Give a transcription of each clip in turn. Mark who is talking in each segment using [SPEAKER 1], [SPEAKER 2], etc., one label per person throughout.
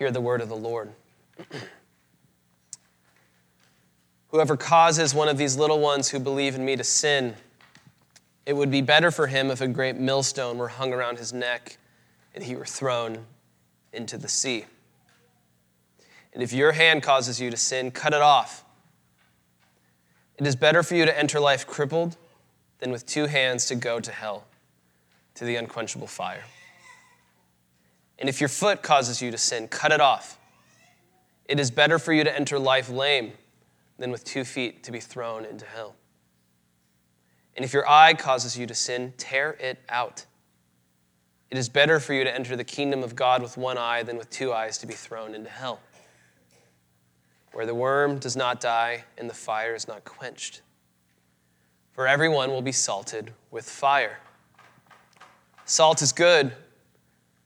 [SPEAKER 1] Hear the word of the Lord. Whoever causes one of these little ones who believe in me to sin, it would be better for him if a great millstone were hung around his neck and he were thrown into the sea. And if your hand causes you to sin, cut it off. It is better for you to enter life crippled than with two hands to go to hell, to the unquenchable fire. And if your foot causes you to sin, cut it off. It is better for you to enter life lame than with two feet to be thrown into hell. And if your eye causes you to sin, tear it out. It is better for you to enter the kingdom of God with one eye than with two eyes to be thrown into hell, where the worm does not die and the fire is not quenched. For everyone will be salted with fire. Salt is good,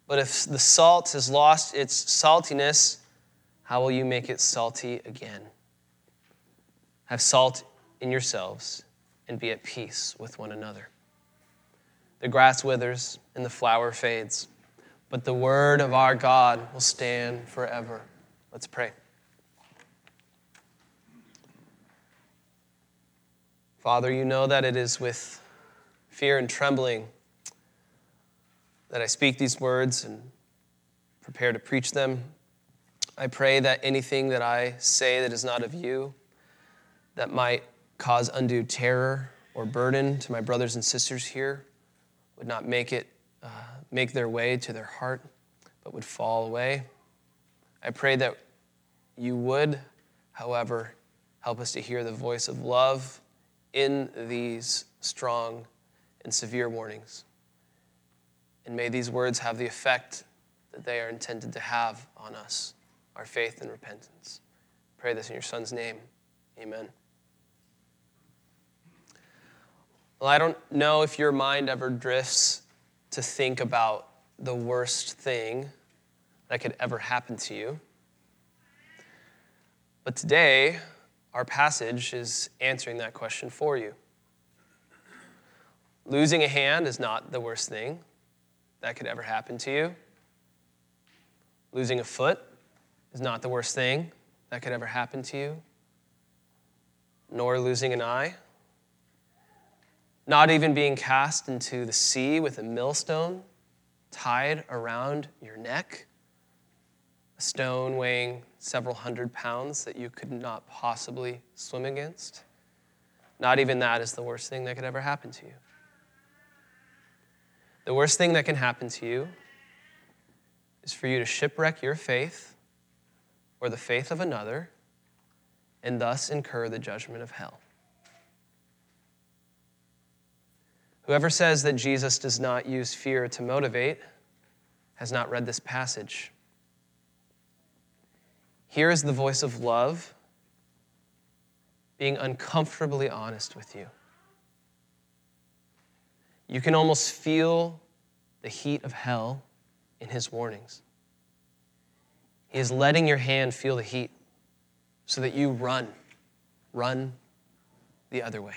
[SPEAKER 1] but if the salt has lost its saltiness, how will you make it salty again? Have salt in yourselves and be at peace with one another. The grass withers and the flower fades, but the word of our God will stand forever. Let's pray. Father, you know that it is with fear and trembling that I speak these words and prepare to preach them. I pray that anything that I say that is not of you, that might cause undue terror or burden to my brothers and sisters here would not make it uh, make their way to their heart but would fall away i pray that you would however help us to hear the voice of love in these strong and severe warnings and may these words have the effect that they are intended to have on us our faith and repentance pray this in your son's name amen Well, I don't know if your mind ever drifts to think about the worst thing that could ever happen to you. But today, our passage is answering that question for you. Losing a hand is not the worst thing that could ever happen to you. Losing a foot is not the worst thing that could ever happen to you, nor losing an eye not even being cast into the sea with a millstone tied around your neck, a stone weighing several hundred pounds that you could not possibly swim against. Not even that is the worst thing that could ever happen to you. The worst thing that can happen to you is for you to shipwreck your faith or the faith of another and thus incur the judgment of hell. Whoever says that Jesus does not use fear to motivate has not read this passage. Here is the voice of love being uncomfortably honest with you. You can almost feel the heat of hell in his warnings. He is letting your hand feel the heat so that you run, run the other way.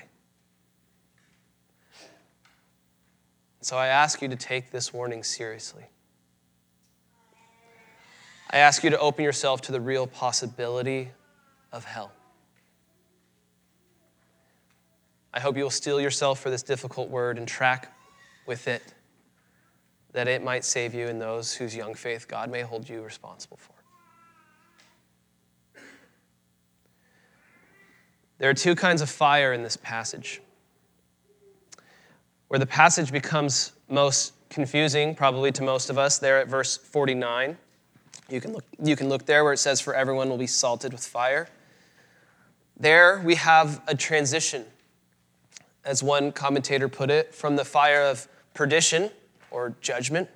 [SPEAKER 1] So I ask you to take this warning seriously. I ask you to open yourself to the real possibility of hell. I hope you will steel yourself for this difficult word and track with it that it might save you and those whose young faith God may hold you responsible for. There are two kinds of fire in this passage where the passage becomes most confusing, probably to most of us, there at verse 49. You can look, you can look there where it says, For everyone will be salted with fire. There we have a transition, as one commentator put it, from the fire of perdition or judgment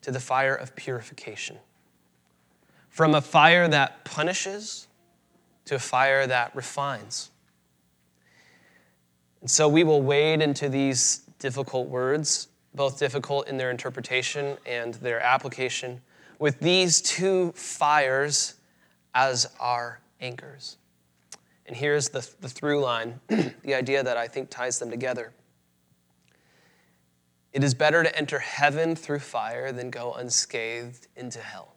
[SPEAKER 1] to the fire of purification. From a fire that punishes to a fire that refines. And so we will wade into these difficult words, both difficult in their interpretation and their application, with these two fires as our anchors. And here's the, the through line, the idea that I think ties them together. It is better to enter heaven through fire than go unscathed into hell.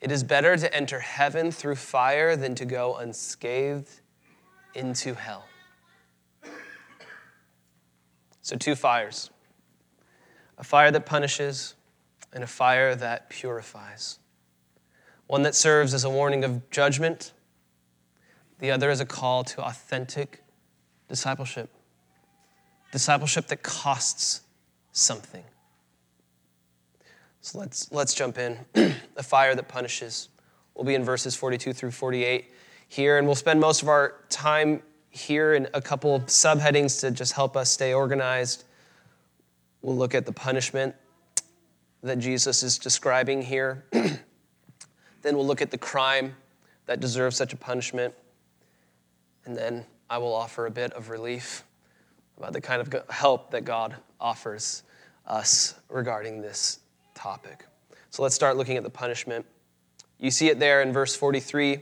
[SPEAKER 1] It is better to enter heaven through fire than to go unscathed into hell. So, two fires a fire that punishes and a fire that purifies. One that serves as a warning of judgment, the other is a call to authentic discipleship. Discipleship that costs something. So let's, let's jump in. the fire that punishes. We'll be in verses 42 through 48 here, and we'll spend most of our time here in a couple subheadings to just help us stay organized. We'll look at the punishment that Jesus is describing here. then we'll look at the crime that deserves such a punishment. And then I will offer a bit of relief about the kind of help that God offers us regarding this topic. So let's start looking at the punishment. You see it there in verse 43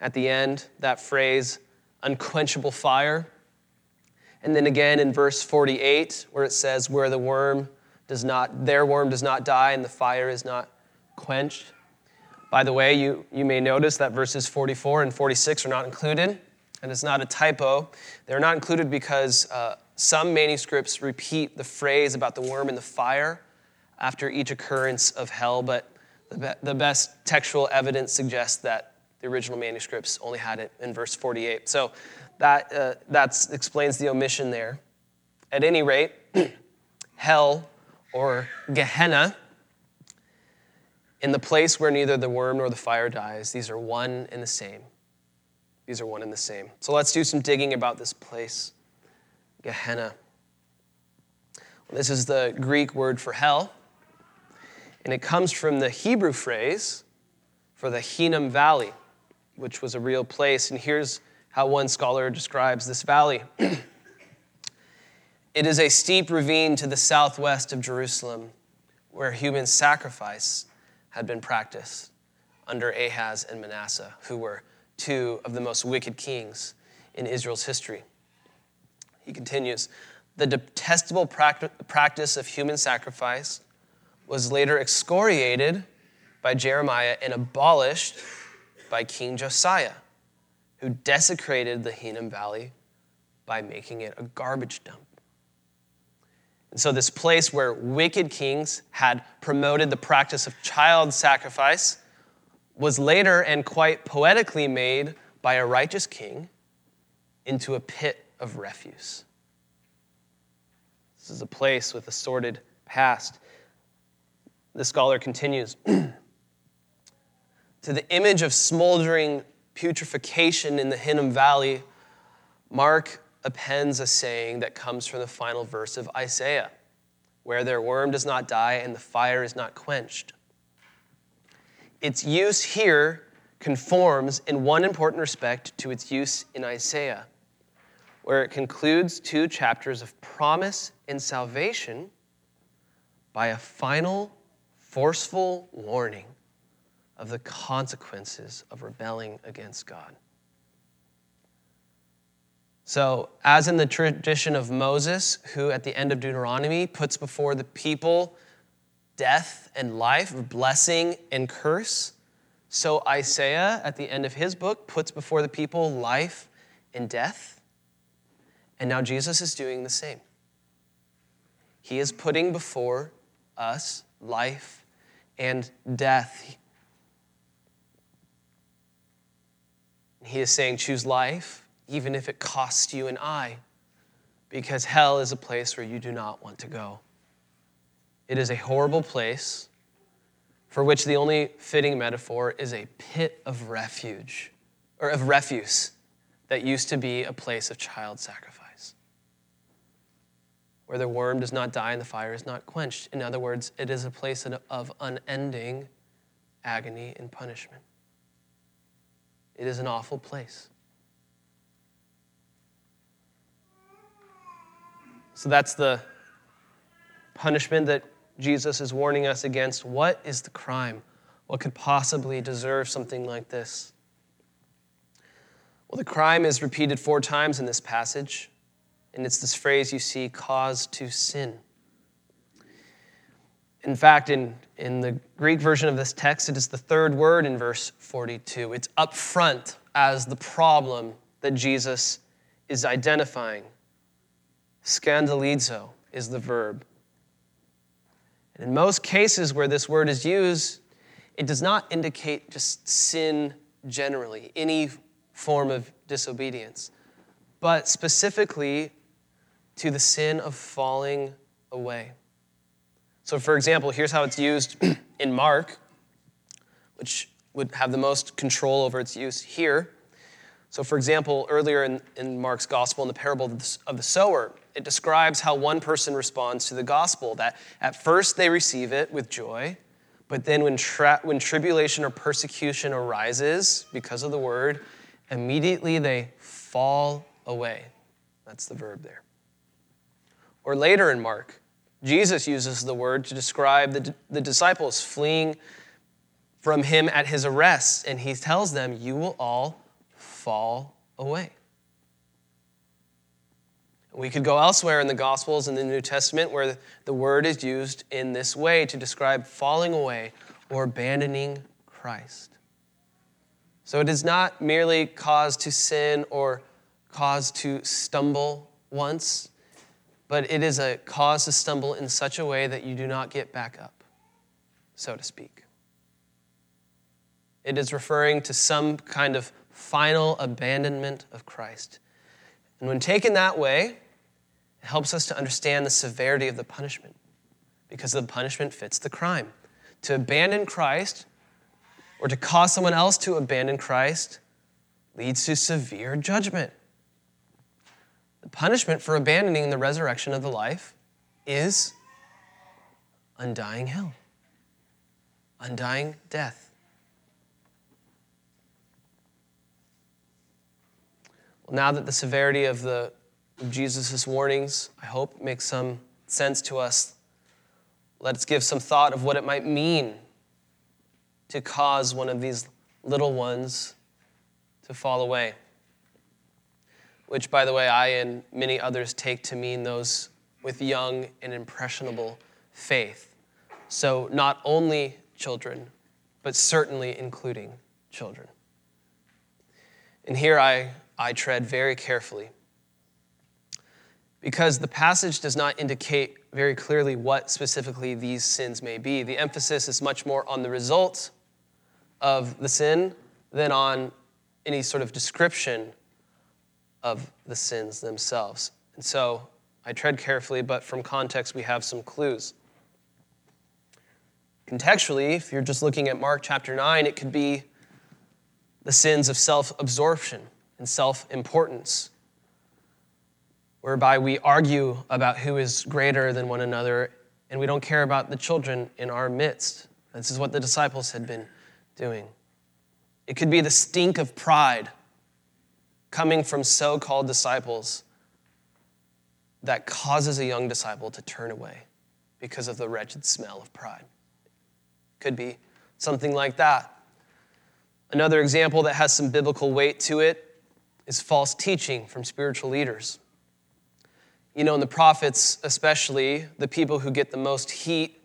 [SPEAKER 1] at the end, that phrase, unquenchable fire. And then again in verse 48, where it says, where the worm does not, their worm does not die and the fire is not quenched. By the way, you, you may notice that verses 44 and 46 are not included, and it's not a typo. They're not included because uh, some manuscripts repeat the phrase about the worm and the fire after each occurrence of hell, but the, be- the best textual evidence suggests that the original manuscripts only had it in verse 48. So that uh, that's, explains the omission there. At any rate, hell or Gehenna, in the place where neither the worm nor the fire dies, these are one and the same. These are one and the same. So let's do some digging about this place, Gehenna. This is the Greek word for hell, and it comes from the Hebrew phrase for the Hinnom Valley, which was a real place. And here's how one scholar describes this valley it is a steep ravine to the southwest of Jerusalem where human sacrifice had been practiced under Ahaz and Manasseh, who were two of the most wicked kings in Israel's history. He continues The detestable practice of human sacrifice was later excoriated by Jeremiah and abolished by King Josiah who desecrated the Hinnom Valley by making it a garbage dump. And so, this place where wicked kings had promoted the practice of child sacrifice was later and quite poetically made by a righteous king into a pit of refuse. This is a place with a sordid past. The scholar continues To the image of smoldering putrefaction in the Hinnom Valley, Mark appends a saying that comes from the final verse of Isaiah, where their worm does not die and the fire is not quenched. Its use here conforms in one important respect to its use in Isaiah, where it concludes two chapters of promise and salvation by a final, forceful warning of the consequences of rebelling against God. So, as in the tradition of Moses, who at the end of Deuteronomy puts before the people death and life, blessing and curse, so Isaiah at the end of his book puts before the people life and death. And now Jesus is doing the same. He is putting before us life and death. He is saying, choose life, even if it costs you an eye, because hell is a place where you do not want to go. It is a horrible place for which the only fitting metaphor is a pit of refuge, or of refuse that used to be a place of child sacrifice, where the worm does not die and the fire is not quenched. In other words, it is a place of unending agony and punishment. It is an awful place. So that's the punishment that Jesus is warning us against. What is the crime? What could possibly deserve something like this? Well, the crime is repeated four times in this passage, and it's this phrase you see cause to sin. In fact, in, in the Greek version of this text, it is the third word in verse 42. It's up front as the problem that Jesus is identifying. Scandalizo is the verb. And in most cases where this word is used, it does not indicate just sin generally, any form of disobedience, but specifically to the sin of falling away. So, for example, here's how it's used in Mark, which would have the most control over its use here. So, for example, earlier in, in Mark's gospel, in the parable of the, of the sower, it describes how one person responds to the gospel that at first they receive it with joy, but then when, tra- when tribulation or persecution arises because of the word, immediately they fall away. That's the verb there. Or later in Mark, Jesus uses the word to describe the, the disciples fleeing from him at his arrest, and he tells them, You will all fall away. We could go elsewhere in the Gospels and the New Testament where the word is used in this way to describe falling away or abandoning Christ. So it is not merely cause to sin or cause to stumble once, but it is a cause to stumble in such a way that you do not get back up, so to speak. It is referring to some kind of final abandonment of Christ. And when taken that way, it helps us to understand the severity of the punishment because the punishment fits the crime. To abandon Christ or to cause someone else to abandon Christ leads to severe judgment. The punishment for abandoning the resurrection of the life is undying hell, undying death. Now that the severity of the Jesus' warnings, I hope, makes some sense to us. Let's give some thought of what it might mean to cause one of these little ones to fall away. Which, by the way, I and many others take to mean those with young and impressionable faith. So, not only children, but certainly including children. And here I, I tread very carefully because the passage does not indicate very clearly what specifically these sins may be. The emphasis is much more on the result of the sin than on any sort of description of the sins themselves. And so I tread carefully, but from context, we have some clues. Contextually, if you're just looking at Mark chapter 9, it could be the sins of self absorption and self importance whereby we argue about who is greater than one another and we don't care about the children in our midst. This is what the disciples had been doing. It could be the stink of pride coming from so called disciples that causes a young disciple to turn away because of the wretched smell of pride. Could be something like that. Another example that has some biblical weight to it is false teaching from spiritual leaders. You know, in the prophets, especially, the people who get the most heat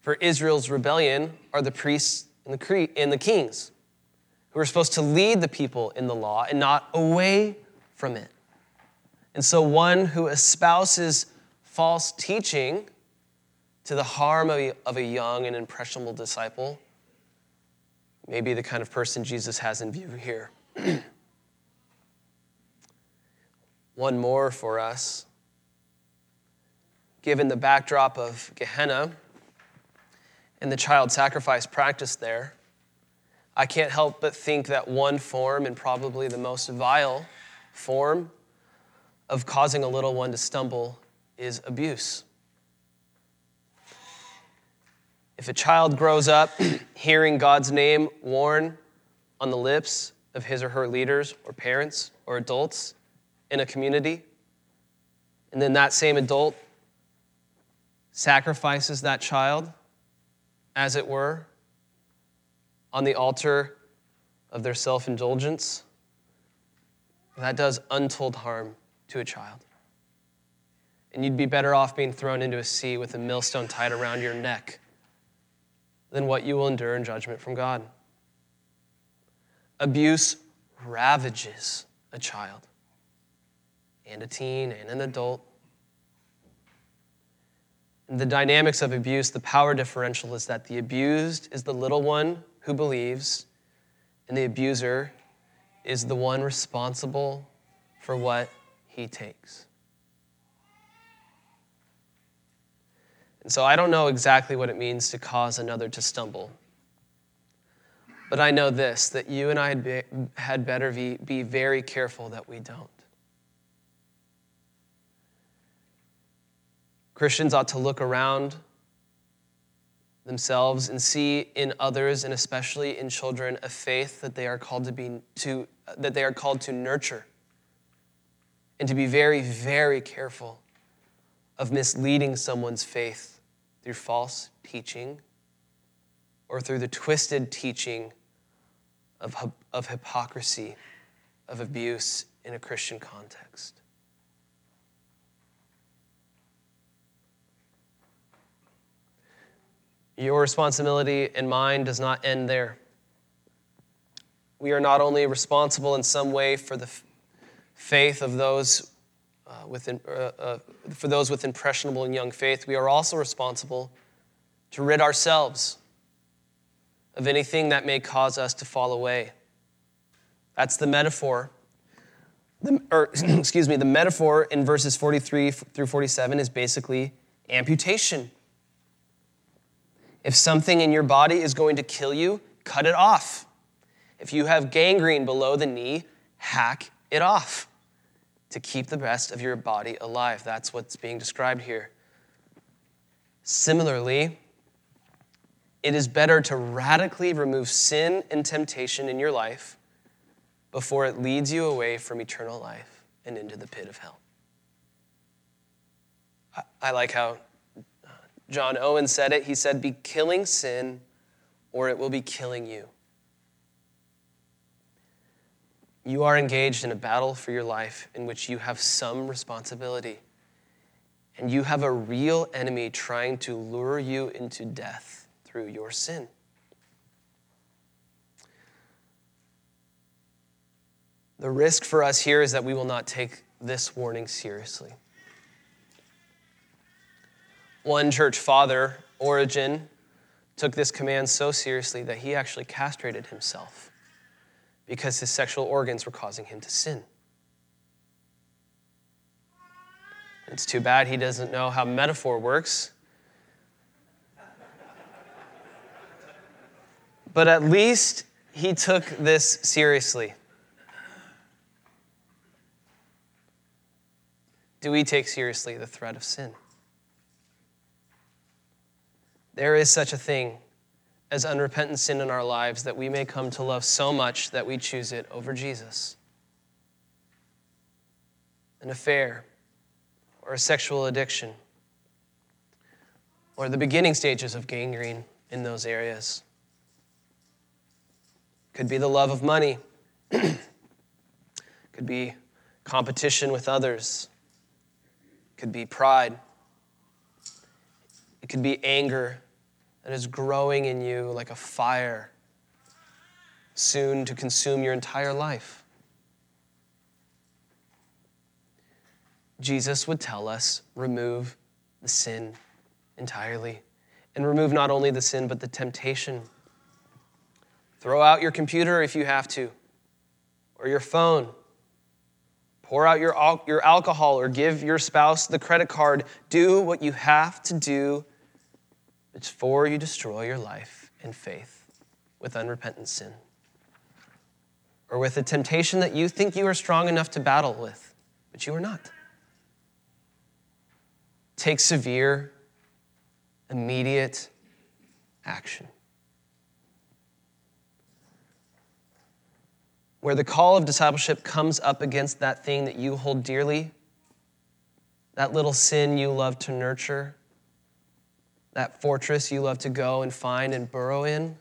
[SPEAKER 1] for Israel's rebellion are the priests and the, and the kings, who are supposed to lead the people in the law and not away from it. And so, one who espouses false teaching to the harm of a, of a young and impressionable disciple may be the kind of person Jesus has in view here. One more for us given the backdrop of Gehenna and the child sacrifice practice there, I can't help but think that one form, and probably the most vile form, of causing a little one to stumble is abuse. If a child grows up hearing God's name worn on the lips of his or her leaders or parents or adults in a community, and then that same adult sacrifices that child, as it were, on the altar of their self indulgence, that does untold harm to a child. And you'd be better off being thrown into a sea with a millstone tied around your neck than what you will endure in judgment from God. Abuse ravages a child and a teen and an adult. In the dynamics of abuse, the power differential is that the abused is the little one who believes, and the abuser is the one responsible for what he takes. And so I don't know exactly what it means to cause another to stumble. But I know this that you and I had better be, be very careful that we don't. Christians ought to look around themselves and see in others and especially in children a faith that they are called to be to that they are called to nurture and to be very very careful of misleading someone's faith through false teaching or through the twisted teaching of, of hypocrisy of abuse in a Christian context. Your responsibility and mine does not end there. We are not only responsible in some way for the faith of those uh, uh, uh, for those with impressionable and young faith, we are also responsible to rid ourselves of anything that may cause us to fall away. That's the metaphor. The, or, excuse me, the metaphor in verses 43 through 47 is basically amputation. If something in your body is going to kill you, cut it off. If you have gangrene below the knee, hack it off to keep the rest of your body alive. That's what's being described here. Similarly, it is better to radically remove sin and temptation in your life before it leads you away from eternal life and into the pit of hell. I like how John Owen said it. He said, Be killing sin, or it will be killing you. You are engaged in a battle for your life in which you have some responsibility. And you have a real enemy trying to lure you into death through your sin. The risk for us here is that we will not take this warning seriously. One church father, Origen, took this command so seriously that he actually castrated himself because his sexual organs were causing him to sin. It's too bad he doesn't know how metaphor works. But at least he took this seriously. Do we take seriously the threat of sin? There is such a thing as unrepentant sin in our lives that we may come to love so much that we choose it over Jesus. An affair, or a sexual addiction, or the beginning stages of gangrene in those areas. Could be the love of money, could be competition with others, could be pride, it could be anger that is growing in you like a fire, soon to consume your entire life. Jesus would tell us remove the sin entirely. And remove not only the sin, but the temptation. Throw out your computer if you have to, or your phone. Pour out your, your alcohol or give your spouse the credit card. Do what you have to do before you destroy your life and faith with unrepentant sin or with a temptation that you think you are strong enough to battle with, but you are not. Take severe, immediate action. Where the call of discipleship comes up against that thing that you hold dearly, that little sin you love to nurture, that fortress you love to go and find and burrow in,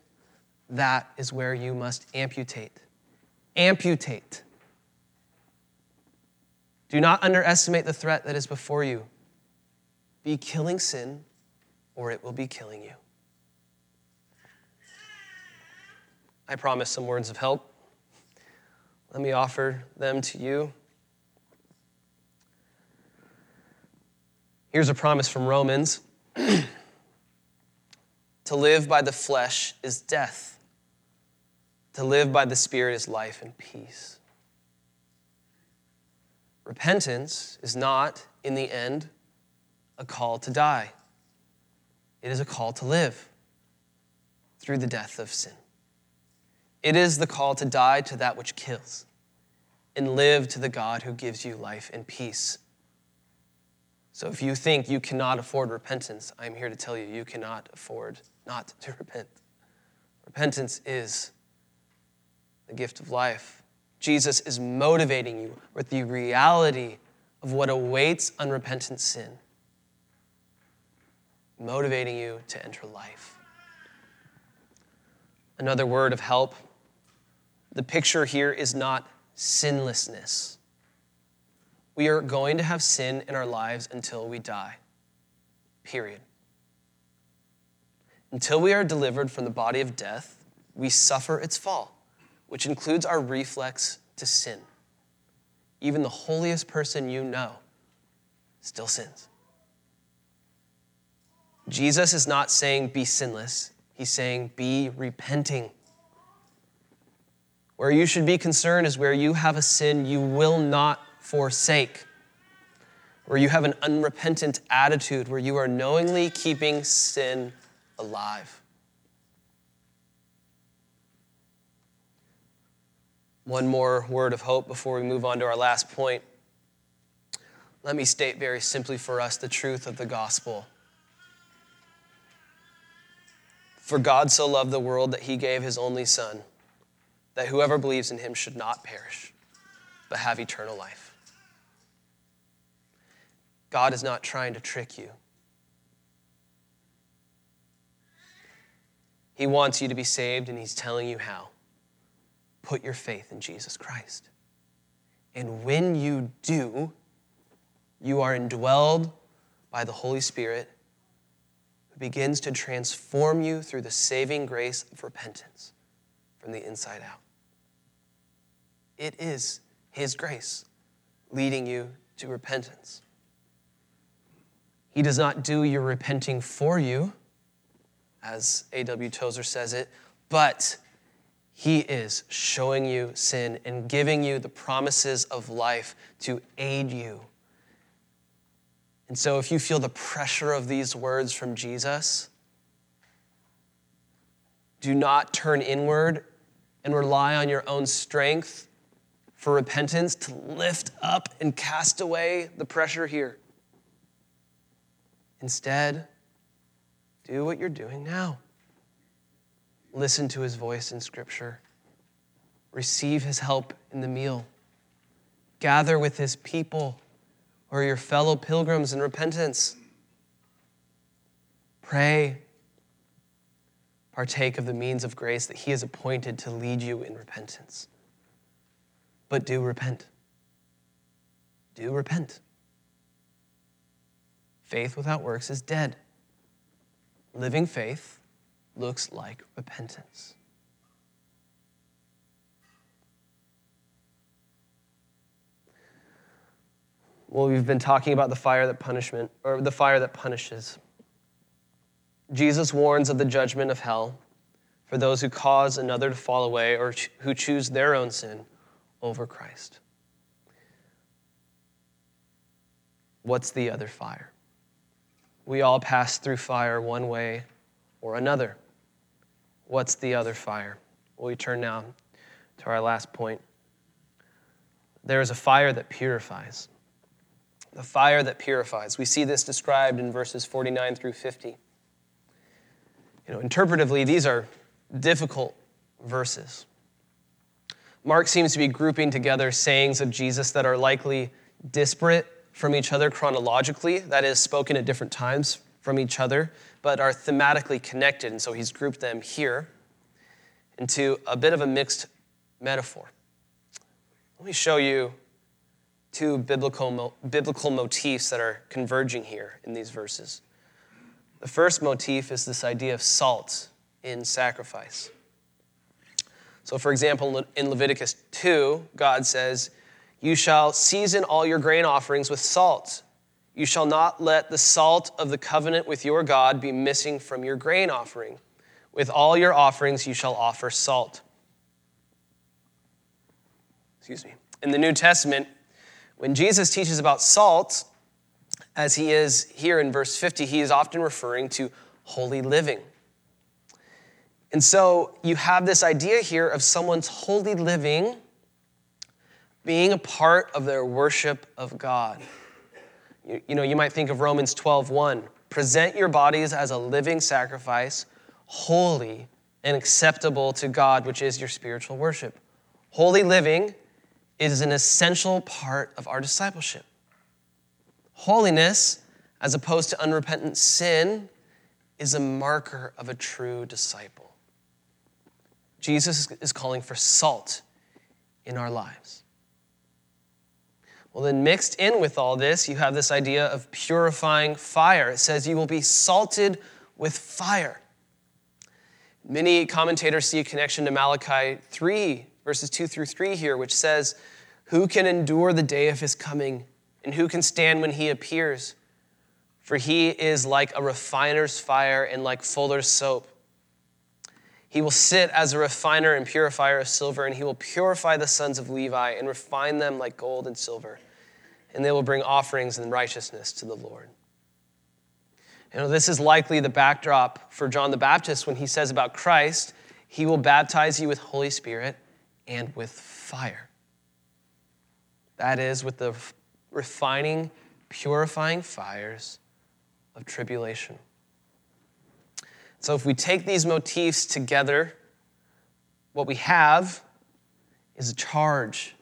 [SPEAKER 1] that is where you must amputate. Amputate. Do not underestimate the threat that is before you. Be killing sin, or it will be killing you. I promise some words of help. Let me offer them to you. Here's a promise from Romans To live by the flesh is death, to live by the Spirit is life and peace. Repentance is not, in the end, a call to die, it is a call to live through the death of sin. It is the call to die to that which kills and live to the God who gives you life and peace. So if you think you cannot afford repentance, I'm here to tell you you cannot afford not to repent. Repentance is the gift of life. Jesus is motivating you with the reality of what awaits unrepentant sin, motivating you to enter life. Another word of help the picture here is not sinlessness. We are going to have sin in our lives until we die. Period. Until we are delivered from the body of death, we suffer its fall, which includes our reflex to sin. Even the holiest person you know still sins. Jesus is not saying be sinless, he's saying be repenting. Where you should be concerned is where you have a sin you will not forsake, where you have an unrepentant attitude, where you are knowingly keeping sin alive. One more word of hope before we move on to our last point. Let me state very simply for us the truth of the gospel. For God so loved the world that he gave his only Son that whoever believes in him should not perish, but have eternal life. God is not trying to trick you. He wants you to be saved, and He's telling you how. Put your faith in Jesus Christ. And when you do, you are indwelled by the Holy Spirit who begins to transform you through the saving grace of repentance from the inside out. It is His grace leading you to repentance. He does not do your repenting for you, as A.W. Tozer says it, but He is showing you sin and giving you the promises of life to aid you. And so, if you feel the pressure of these words from Jesus, do not turn inward and rely on your own strength for repentance to lift up and cast away the pressure here. Instead, do what you're doing now. Listen to his voice in Scripture. Receive his help in the meal. Gather with his people or your fellow pilgrims in repentance. Pray. Partake of the means of grace that he has appointed to lead you in repentance but do repent. Do repent. Faith without works is dead. Living faith looks like repentance. Well, we've been talking about the fire that punishment or the fire that punishes. Jesus warns of the judgment of hell for those who cause another to fall away or who choose their own sin over Christ. What's the other fire? We all pass through fire one way or another. What's the other fire? Well, we turn now to our last point. There is a fire that purifies. The fire that purifies. We see this described in verses 49 through 50. You know, interpretively, these are difficult verses. Mark seems to be grouping together sayings of Jesus that are likely disparate from each other chronologically, that is, spoken at different times from each other, but are thematically connected. And so he's grouped them here into a bit of a mixed metaphor. Let me show you two biblical, biblical motifs that are converging here in these verses. The first motif is this idea of salt in sacrifice. So, for example, in Leviticus 2, God says, You shall season all your grain offerings with salt. You shall not let the salt of the covenant with your God be missing from your grain offering. With all your offerings, you shall offer salt. Excuse me. In the New Testament, when Jesus teaches about salt, as he is here in verse 50, he is often referring to holy living. And so you have this idea here of someone's holy living being a part of their worship of God. You, you know, you might think of Romans 12 1. Present your bodies as a living sacrifice, holy and acceptable to God, which is your spiritual worship. Holy living is an essential part of our discipleship. Holiness, as opposed to unrepentant sin, is a marker of a true disciple. Jesus is calling for salt in our lives. Well, then, mixed in with all this, you have this idea of purifying fire. It says, You will be salted with fire. Many commentators see a connection to Malachi 3, verses 2 through 3 here, which says, Who can endure the day of his coming, and who can stand when he appears? For he is like a refiner's fire and like fuller's soap. He will sit as a refiner and purifier of silver, and he will purify the sons of Levi and refine them like gold and silver. And they will bring offerings in righteousness to the Lord. You know, this is likely the backdrop for John the Baptist when he says about Christ, he will baptize you with Holy Spirit and with fire. That is, with the refining, purifying fires of tribulation. So if we take these motifs together, what we have is a charge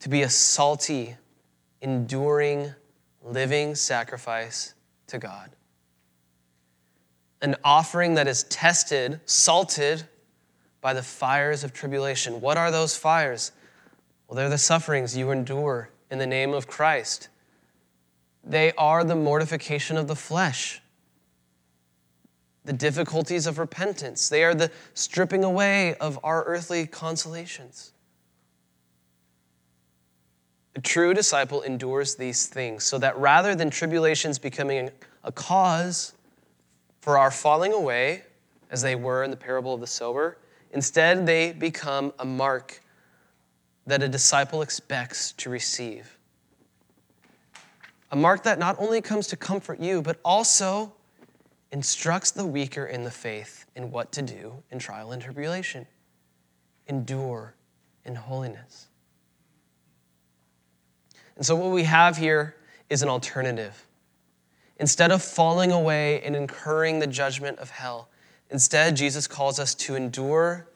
[SPEAKER 1] to be a salty, enduring, living sacrifice to God. An offering that is tested, salted by the fires of tribulation. What are those fires? Well, they're the sufferings you endure in the name of Christ. They are the mortification of the flesh the difficulties of repentance. They are the stripping away of our earthly consolations. A true disciple endures these things so that rather than tribulations becoming a cause for our falling away, as they were in the parable of the sower, instead they become a mark that a disciple expects to receive. A mark that not only comes to comfort you, but also instructs the weaker in the faith in what to do in trial and tribulation. Endure in holiness. And so, what we have here is an alternative. Instead of falling away and incurring the judgment of hell, instead, Jesus calls us to endure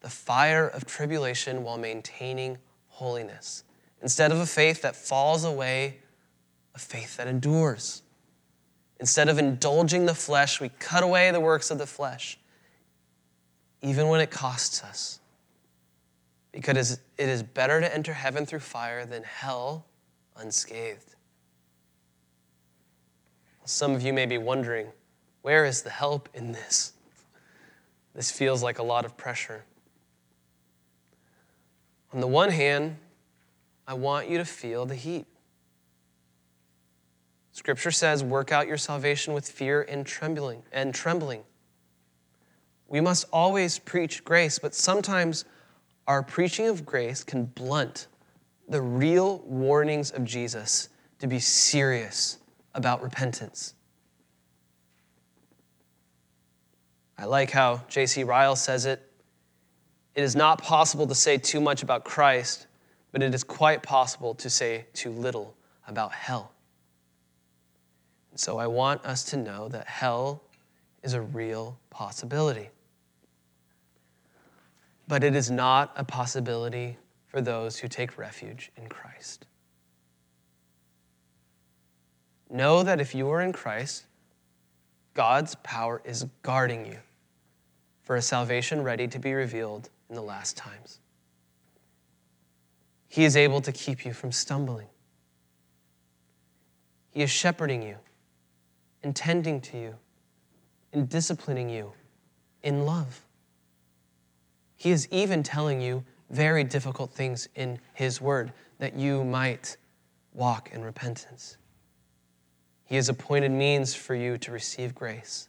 [SPEAKER 1] the fire of tribulation while maintaining holiness. Instead of a faith that falls away, a faith that endures. Instead of indulging the flesh, we cut away the works of the flesh, even when it costs us. Because it is better to enter heaven through fire than hell unscathed. Some of you may be wondering, where is the help in this? This feels like a lot of pressure. On the one hand, I want you to feel the heat. Scripture says, work out your salvation with fear and trembling and trembling. We must always preach grace, but sometimes our preaching of grace can blunt the real warnings of Jesus to be serious about repentance. I like how J.C. Ryle says it. It is not possible to say too much about Christ, but it is quite possible to say too little about hell. So I want us to know that hell is a real possibility. But it is not a possibility for those who take refuge in Christ. Know that if you are in Christ, God's power is guarding you for a salvation ready to be revealed in the last times. He is able to keep you from stumbling. He is shepherding you and tending to you and disciplining you in love. He is even telling you very difficult things in His word that you might walk in repentance. He has appointed means for you to receive grace,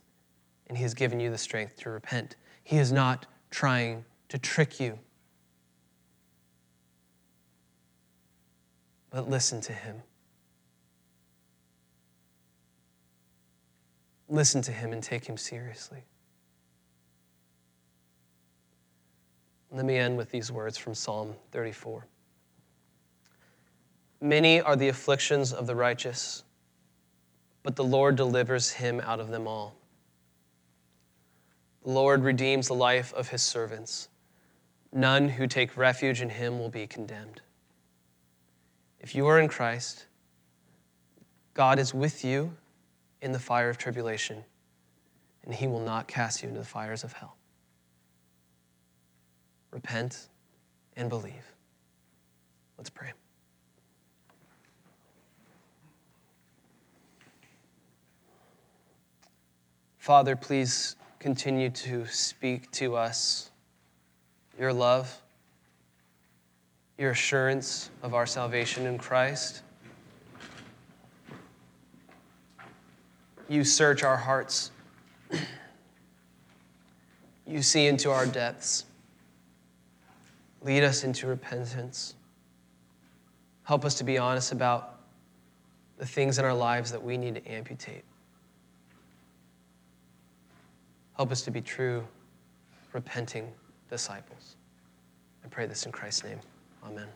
[SPEAKER 1] and He has given you the strength to repent. He is not trying to trick you. But listen to Him. Listen to Him and take Him seriously. Let me end with these words from Psalm 34. Many are the afflictions of the righteous, but the Lord delivers him out of them all. The Lord redeems the life of his servants. None who take refuge in him will be condemned. If you are in Christ, God is with you in the fire of tribulation, and he will not cast you into the fires of hell repent, and believe. Let's pray. Father, please continue to speak to us your love, your assurance of our salvation in Christ. You search our hearts. You see into our depths. Lead us into repentance. Help us to be honest about the things in our lives that we need to amputate. Help us to be true, repenting disciples. I pray this in Christ's name. Amen.